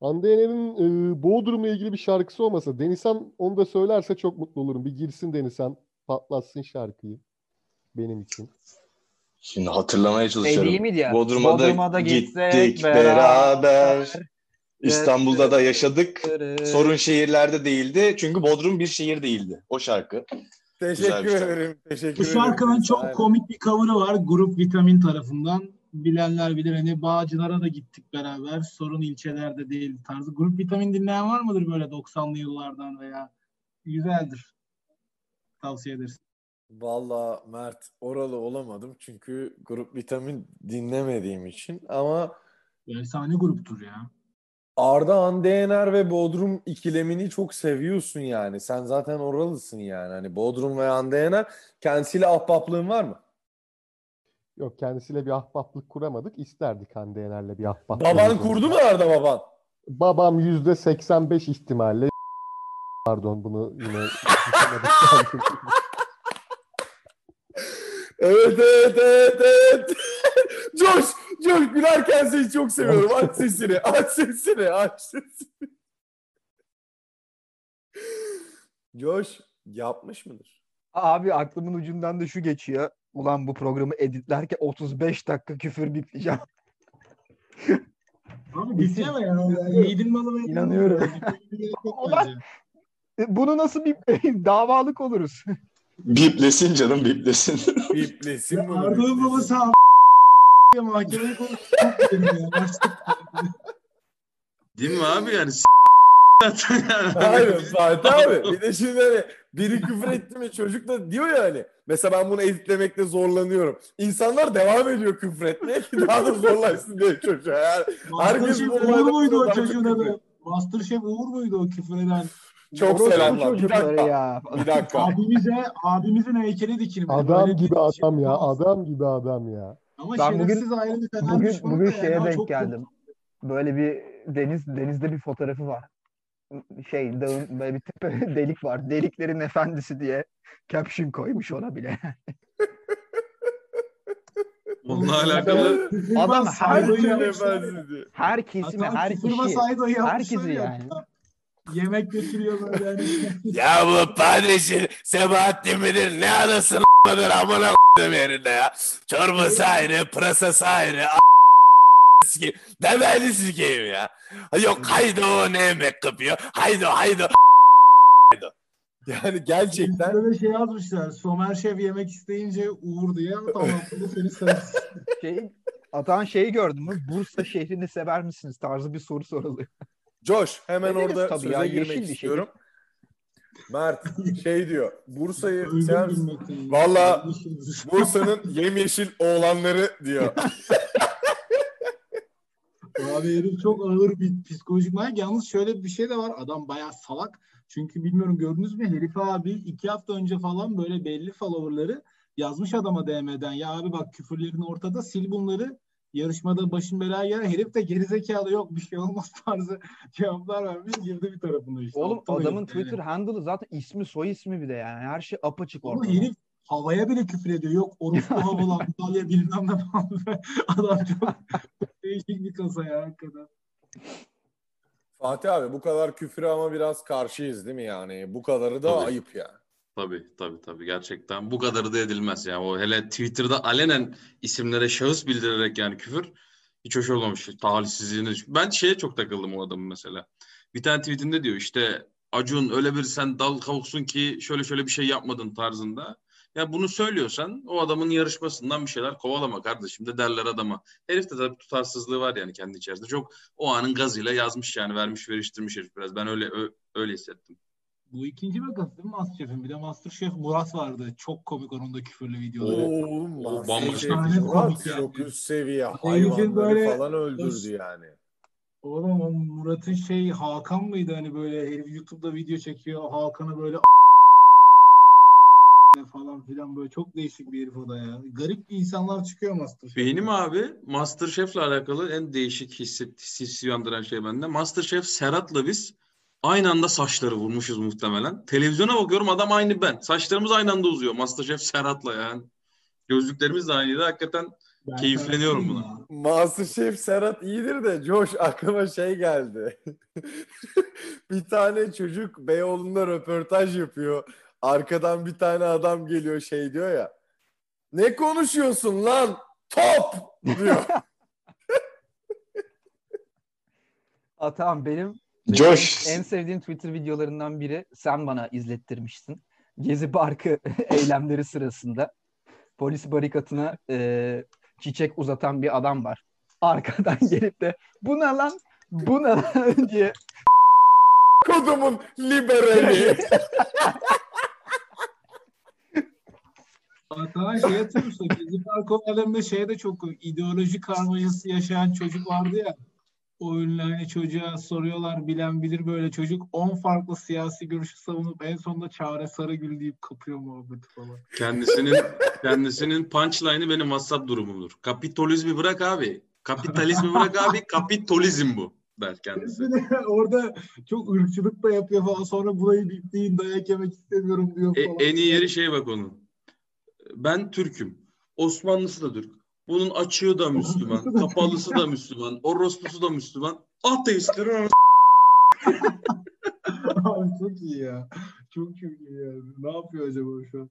Hande Yener'in e, Bodrum'la ilgili bir şarkısı olmasa Denizhan onu da söylerse çok mutlu olurum. Bir girsin Denizhan patlatsın şarkıyı benim için. Şimdi hatırlamaya Şey çalışıyorum. miydi ya? Bodrum'a da Bodrum'a da gittik beraber. İstanbul'da da yaşadık. Sorun şehirlerde değildi. Çünkü Bodrum bir şehir değildi. O şarkı. Teşekkür Güzel ederim. Teşekkür Bu ederim. şarkının çok Aynen. komik bir cover'ı var. Grup Vitamin tarafından. Bilenler bilir hani Bağcılar'a da gittik beraber. Sorun ilçelerde değil tarzı. Grup Vitamin dinleyen var mıdır böyle 90'lı yıllardan veya? Güzeldir. Tavsiye ederiz. Valla Mert oralı olamadım çünkü grup vitamin dinlemediğim için ama Efsane gruptur ya. Arda Hande Yener ve Bodrum ikilemini çok seviyorsun yani. Sen zaten oralısın yani. Hani Bodrum ve Hande Yener kendisiyle ahbaplığın var mı? Yok kendisiyle bir ahbaplık kuramadık. İsterdik Hande Yener'le bir ahbaplık. Baban kurdu mu Arda baban? Babam yüzde 85 ihtimalle pardon bunu yine Evet evet evet evet. Coş, Coş gülerken seni çok seviyorum. Aç sesini, aç sesini, aç sesini. Coş yapmış mıdır? Abi aklımın ucundan da şu geçiyor. Ulan bu programı editlerken 35 dakika küfür bitleyeceğim. Abi bitleme ya. Yiğidin malı ve İnanıyorum. Ulan- Bunu nasıl bir davalık oluruz? Biplesin canım biplesin. Biplesin bunu. Arda'nın biplesin. babası ya mahkemeye konuştuk. Değil mi abi yani. Hayır Fatih abi. Bir de şimdi hani biri küfür etti mi çocuk da diyor ya hani. Mesela ben bunu editlemekte zorlanıyorum. İnsanlar devam ediyor küfür etmeye ki daha da zorlaşsın diye çocuğa. Yani Masterchef bu Uğur muydu o çocuğun adı? Masterchef Uğur muydu o küfür eden? Çok Orospu selamlar. Bir dakika. ya. Bir dakika. Abimize, abimizin heykeli dikilmedi. adam Böyle gibi şey adam ya. olmaz. Adam gibi adam ya. Ama Ben bugün- şerefsiz ayrı bir fena Bugün bugün yani. şeye Ama denk geldim. Böyle bir deniz denizde bir fotoğrafı var. şey dağın böyle bir tepe delik var. Deliklerin efendisi diye caption koymuş ona bile. Onunla alakalı Adam her türlü her kesime, her kişi, herkesi ya. yani. Yemek götürüyor böyle yani. Ya bu padişin Sebahattin midir ne anasını a**madır amına a**dım yerinde ya. Çorbası ayrı, pırasası ayrı. a**, sikeyim. Demeli sikeyim ya. Yok haydi o ne yemek kapıyor. Haydi haydi o. haydi. Yani gerçekten Böyle şey yazmışlar. Somer Şef yemek isteyince Uğur diye tamam bu seni sevsin. Şey, Atan şeyi gördün mü? Bursa şehrini sever misiniz tarzı bir soru soruluyor. Coş hemen Severiz orada tabii söze ya, girmek istiyorum. Mert şey diyor. Bursa'yı bilmekten. Valla- Ölmüşümdür. Bursa'nın yemyeşil oğlanları diyor. Abi herif çok ağır bir psikolojik manyak. Yalnız şöyle bir şey de var. Adam bayağı salak. Çünkü bilmiyorum gördünüz mü herif abi iki hafta önce falan böyle belli followerları yazmış adama DM'den. Ya abi bak küfürlerin ortada sil bunları. Yarışmada başın belaya yer. Herif de gerizekalı yok bir şey olmaz tarzı cevaplar vermiş. Girdi bir tarafına işte. Oğlum Aptal adamın herif yani. Twitter handle'ı zaten ismi soy ismi bir de yani. Her şey apaçık Oğlum ortada. herif havaya bile küfür ediyor. Yok orospu havalı Antalya bilmem ne falan. Adam çok değişik bir kasa ya hakikaten. Fatih abi bu kadar küfüre ama biraz karşıyız değil mi yani? Bu kadarı da Tabii. ayıp yani. Tabii tabii tabii gerçekten bu kadarı da edilmez yani o hele Twitter'da alenen isimlere şahıs bildirerek yani küfür hiç hoş olmamış talihsizliğine Ben şeye çok takıldım o adamın mesela. Bir tane tweetinde diyor işte Acun öyle bir sen dal kavuksun ki şöyle şöyle bir şey yapmadın tarzında. Ya bunu söylüyorsan o adamın yarışmasından bir şeyler kovalama kardeşim de derler adama. Herif de tabii tutarsızlığı var yani kendi içerisinde. Çok o anın gazıyla yazmış yani vermiş veriştirmiş herif biraz. Ben öyle ö- öyle hissettim. Bu ikinci vakası değil mi Masterchef'in? Bir de Masterchef Murat vardı. Çok komik onun da küfürlü videoları. Oğlum O Masterchef şey. Murat Yani. çok üst seviye hayvanları böyle- falan öldürdü yani. Oğlum o Murat'ın şey Hakan mıydı hani böyle herif YouTube'da video çekiyor. Hakan'ı böyle falan filan böyle çok değişik bir herif o da ya. Garip insanlar çıkıyor Masterchef'te. Benim abi Masterchef'le alakalı en değişik hisset, hissi uyandıran şey bende. Masterchef Serhat'la biz aynı anda saçları vurmuşuz muhtemelen. Televizyona bakıyorum adam aynı ben. Saçlarımız aynı anda uzuyor. Masterchef Serhat'la yani. Gözlüklerimiz de aynıydı. Hakikaten Ben keyifleniyorum buna. söyleyeyim Masterchef Serhat iyidir de Coş aklıma şey geldi. bir tane çocuk Beyoğlu'nda röportaj yapıyor. Arkadan bir tane adam geliyor şey diyor ya. Ne konuşuyorsun lan? Top! diyor. Aa, tamam benim, benim Josh. en sevdiğim Twitter videolarından biri sen bana izlettirmiştin. Gezi Parkı eylemleri sırasında polis barikatına e, çiçek uzatan bir adam var. Arkadan gelip de bu ne lan bu ne lan diye Kodumun liberali. Hatta şey hatırlıyor musun? Gezi Park olaylarında şey de çok ideoloji karmaşası yaşayan çocuk vardı ya. O ünlü hani çocuğa soruyorlar bilen bilir böyle çocuk 10 farklı siyasi görüşü savunup en sonunda Çare Sarıgül deyip kapıyor muhabbeti falan. Kendisinin kendisinin punchline'ı benim WhatsApp durumumdur. Kapitalizmi bırak abi. Kapitalizmi bırak abi. Kapitalizm bu der kendisi. Orada çok ırkçılık da yapıyor falan sonra burayı bittiğin dayak yemek istemiyorum diyor E, falan. en iyi yeri şey bak onun. Ben Türk'üm. Osmanlısı da Türk. Bunun açığı da Müslüman. Kapalısı da Müslüman. Orospusu da Müslüman. Ateistlerin anası Abi çok iyi ya. Çok çok iyi ya. Ne yapıyor acaba şu an?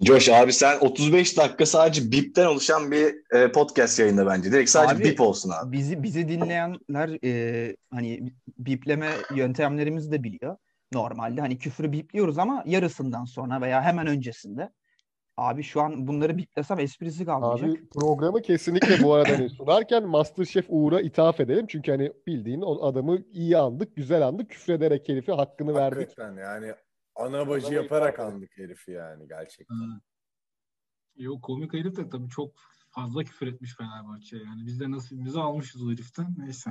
Josh abi sen 35 dakika sadece bipten oluşan bir e, podcast yayında bence. Direkt sadece Abi, bip olsun abi. bizi bizi dinleyenler e, hani bipleme yöntemlerimizi de biliyor. Normalde hani küfürü bipliyoruz ama yarısından sonra veya hemen öncesinde. Abi şu an bunları biplesem esprisi kalmayacak. Abi programı kesinlikle bu arada hani sunarken Masterchef Uğur'a ithaf edelim. Çünkü hani bildiğin o adamı iyi andık, güzel andık. Küfrederek herifi hakkını verdik. Hakikaten yani ana bacı Adamı yaparak andık herifi yani gerçekten. Ha. Yok komik herif de tabii çok fazla küfür etmiş Fenerbahçe. Yani biz de nasibimizi almışız o heriften. Neyse.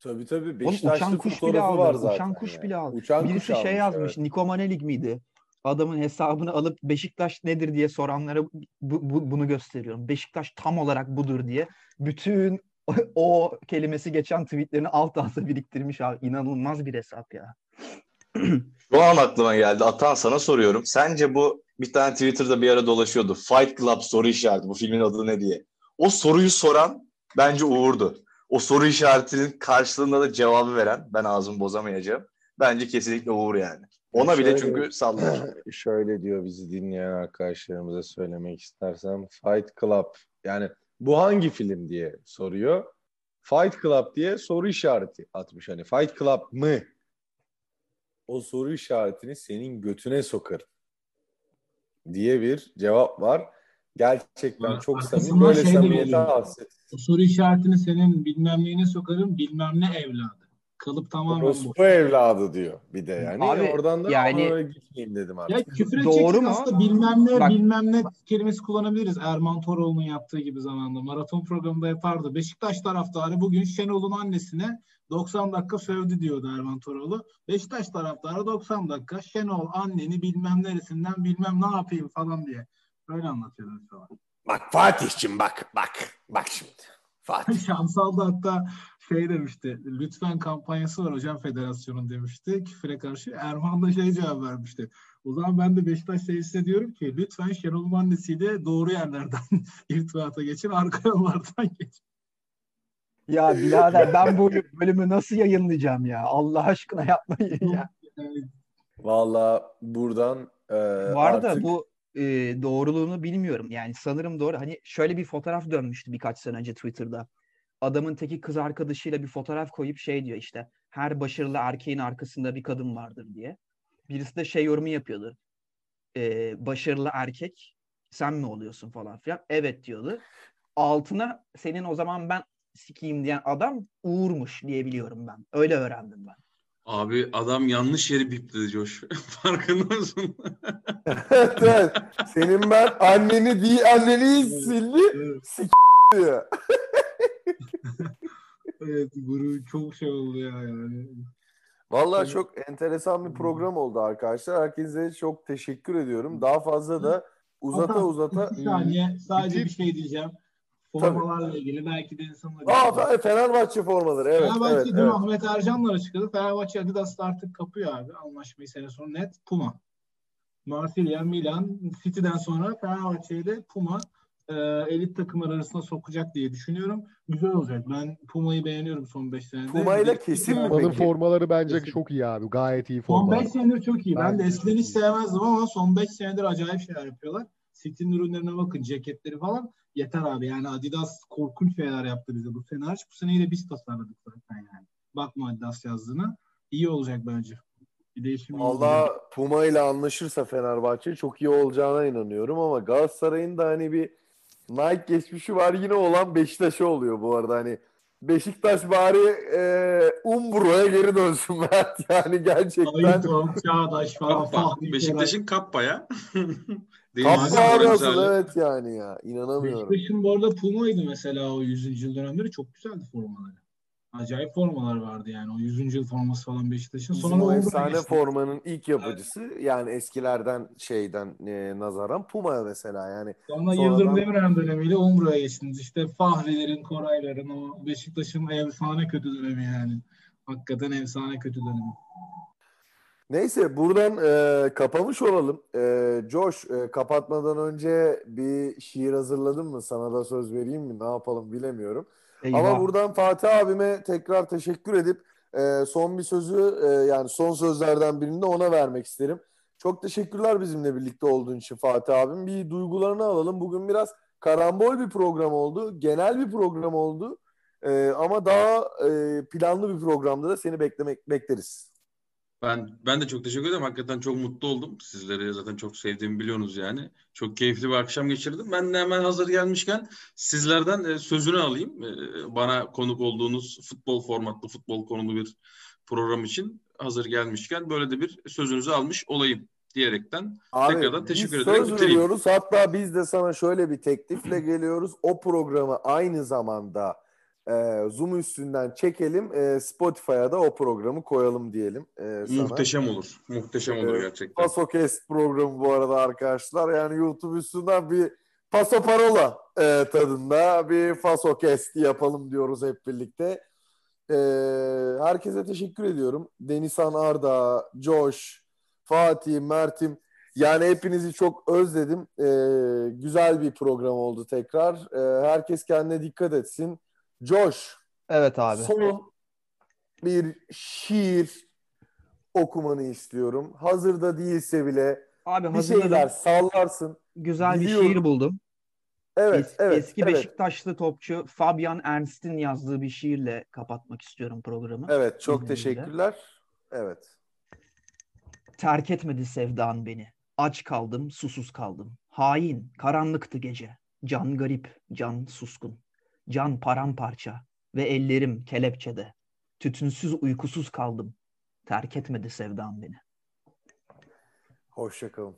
Tabii tabii. Beşiktaşlı uçan kuş bile aldı. var zaten. Uçan kuş yani. bile aldı. Uçan kuş Birisi şey almış, yazmış. evet. Nikomane Lig miydi? Adamın hesabını alıp Beşiktaş nedir diye soranlara bu, bu- bunu gösteriyorum. Beşiktaş tam olarak budur diye. Bütün o, kelimesi geçen tweetlerini alt alta biriktirmiş abi. İnanılmaz bir hesap ya. Şu an aklıma geldi. Atan sana soruyorum. Sence bu bir tane Twitter'da bir ara dolaşıyordu. Fight Club soru işareti. Bu filmin adı ne diye. O soruyu soran bence Uğur'du. O soru işaretinin karşılığında da cevabı veren ben ağzımı bozamayacağım. Bence kesinlikle Uğur yani. Ona bile Şöyle- çünkü sallar. Şöyle diyor bizi dinleyen arkadaşlarımıza söylemek istersem Fight Club yani bu hangi film diye soruyor. Fight Club diye soru işareti atmış hani Fight Club mı? O soru işaretini senin götüne sokarım diye bir cevap var. Gerçekten Ha, çok samimi. Böyle şey samimiyete hasret. O soru işaretini senin bilmem neyine sokarım bilmem ne evladı. Kalıp tamamen bu. Orospu evladı diyor bir de yani. Abi, Oradan da yani- gitmeyeyim dedim artık. Ya küfür Doğru mu? aslında bilmem ne Bak- bilmem ne kelimesi kullanabiliriz. Erman Toroğlu'nun yaptığı gibi zamanda. Maraton programında yapardı. Beşiktaş taraftarı bugün Şenol'un annesine 90 dakika sövdü diyordu Erman Toroğlu. Beşiktaş taraftarı 90 dakika Şenol anneni bilmem neresinden bilmem ne yapayım falan diye. Öyle anlatıyordu mesela. Bak Fatih'cim bak bak bak şimdi. Fatih. Şansal da hatta şey demişti. Lütfen kampanyası var hocam federasyonun demişti. Küfüre karşı. Erman da şey cevap vermişti. O zaman ben de Beşiktaş seyircisine diyorum ki lütfen Şenol'un annesiyle doğru yerlerden irtibata geçin. Arka yollardan geçin. Ya birader ben bu bölümü nasıl yayınlayacağım ya? Allah aşkına yapmayın ya. Valla buradan e, Var da artık bu e, doğruluğunu bilmiyorum. Yani sanırım doğru. Hani şöyle bir fotoğraf dönmüştü birkaç sene önce Twitter'da. Adamın teki kız arkadaşıyla bir fotoğraf koyup şey diyor işte. Her başarılı erkeğin arkasında bir kadın vardır diye. Birisi de şey yorumu yapıyordu. E, başarılı erkek sen mi oluyorsun falan filan. Evet diyordu. Altına senin o zaman ben sikeyim diyen adam Uğur'muş diye biliyorum ben. Öyle öğrendim ben. Abi adam yanlış yeri bipledi Coş. Farkında mısın? evet, evet. Senin ben anneni değil anneni sildi evet, diyor. evet guru çok şey oldu ya yani. Valla Tabii. çok enteresan bir program oldu arkadaşlar. Herkese çok teşekkür ediyorum. Daha fazla da uzata Hatta uzata. iki saniye sadece bitir. bir şey diyeceğim. Tabii. Formalarla ilgili belki de insanlar... Aa Fe- Fenerbahçe formaları evet Fenerbahçe evet dün evet. Ahmet Ercan'la açıkladı. Fenerbahçe Adidas'la artık kapıyor abi. Anlaşmayı sene sonu net. Puma. Marsilya, Milan, City'den sonra Fenerbahçe'yi de Puma e, elit takımlar arasına sokacak diye düşünüyorum. Güzel olacak. Ben Puma'yı beğeniyorum son 5 senede. Puma'yla kesin mi Puma'nın peki? formaları bence Kesin. çok iyi abi. Gayet iyi Son formalar. 5 senedir çok iyi. Ben de Bence eskiden hiç sevmezdim ama son 5 senedir acayip şeyler yapıyorlar. City'nin ürünlerine bakın. Ceketleri falan. Yeter abi. Yani Adidas korkunç şeyler yaptı bize bu sene. Bu seneyi de biz tasarladık zaten yani. Bakma Adidas yazdığına. İyi olacak bence. Bir değişim. Valla Puma ile anlaşırsa Fenerbahçe çok iyi olacağına inanıyorum ama Galatasaray'ın da hani bir Nike geçmişi var yine olan Beşiktaş'a oluyor bu arada hani Beşiktaş bari e, Umbro'ya geri dönsün Mert yani gerçekten Ayıp, Çağdaş falan. Kappa. Beşiktaş'ın kappa ya. Kappa arasın evet yani ya inanamıyorum. Beşiktaş'ın bu arada Puma'ydı mesela o 100. yıl dönemleri. Çok güzeldi formaları. Acayip formalar vardı yani. O 100. yıl forması falan Beşiktaş'ın. Bizim Sonra o efsane geçti. formanın ilk yapıcısı yani eskilerden şeyden e, nazaran Puma mesela yani Sonra Sonradan- Yıldırım Demirören dönemiyle Umbro'ya geçtiniz. İşte Fahrilerin, Korayların o Beşiktaş'ın efsane kötü dönemi yani. Hakikaten efsane kötü dönemi. Neyse buradan e, kapamış olalım. E, Josh e, kapatmadan önce bir şiir hazırladın mı? Sana da söz vereyim mi? Ne yapalım bilemiyorum. Eyvah. Ama buradan Fatih abime tekrar teşekkür edip e, son bir sözü e, yani son sözlerden birini de ona vermek isterim. Çok teşekkürler bizimle birlikte olduğun için Fatih abim. Bir duygularını alalım. Bugün biraz karambol bir program oldu. Genel bir program oldu. E, ama daha e, planlı bir programda da seni beklemek bekleriz. Ben ben de çok teşekkür ederim. Hakikaten çok mutlu oldum. Sizleri zaten çok sevdiğimi biliyorsunuz yani. Çok keyifli bir akşam geçirdim. Ben de hemen hazır gelmişken sizlerden e, sözünü alayım. E, bana konuk olduğunuz futbol formatlı, futbol konulu bir program için hazır gelmişken böyle de bir sözünüzü almış olayım diyerekten Abi, Tekrardan teşekkür ederim. Söz Bitireyim. veriyoruz. Hatta biz de sana şöyle bir teklifle geliyoruz. O programı aynı zamanda e, Zoom üstünden çekelim. E, Spotify'a da o programı koyalım diyelim e, sana. muhteşem olur. Muhteşem olur Evet. gerçekten. Pasokest programı bu arada arkadaşlar. Yani YouTube üstünden bir Paso Parola e, tadında bir Faso Kest yapalım diyoruz hep birlikte. E, herkese teşekkür ediyorum. Denizhan Arda, Josh, Fatih, Mert'im. Yani hepinizi çok özledim. E, güzel bir program oldu tekrar. E, herkes kendine dikkat etsin. Josh, Evet abi. son bir şiir okumanı istiyorum. Hazırda değilse bile Abi bir şeyler sallarsın. Güzel bir Biliyorum. şiir buldum. Evet, Es- evet, Eski evet. Beşiktaşlı topçu Fabian Ernst'in yazdığı bir şiirle kapatmak istiyorum programı. Evet, çok İzninizle. teşekkürler. Evet. Terk etmedi sevdan beni. Aç kaldım, susuz kaldım. Hain, karanlıktı gece. Can garip, can suskun. Can paramparça ve ellerim kelepçede. Tütünsüz uykusuz kaldım. Terk etmedi sevdan beni. Hoşça kalın.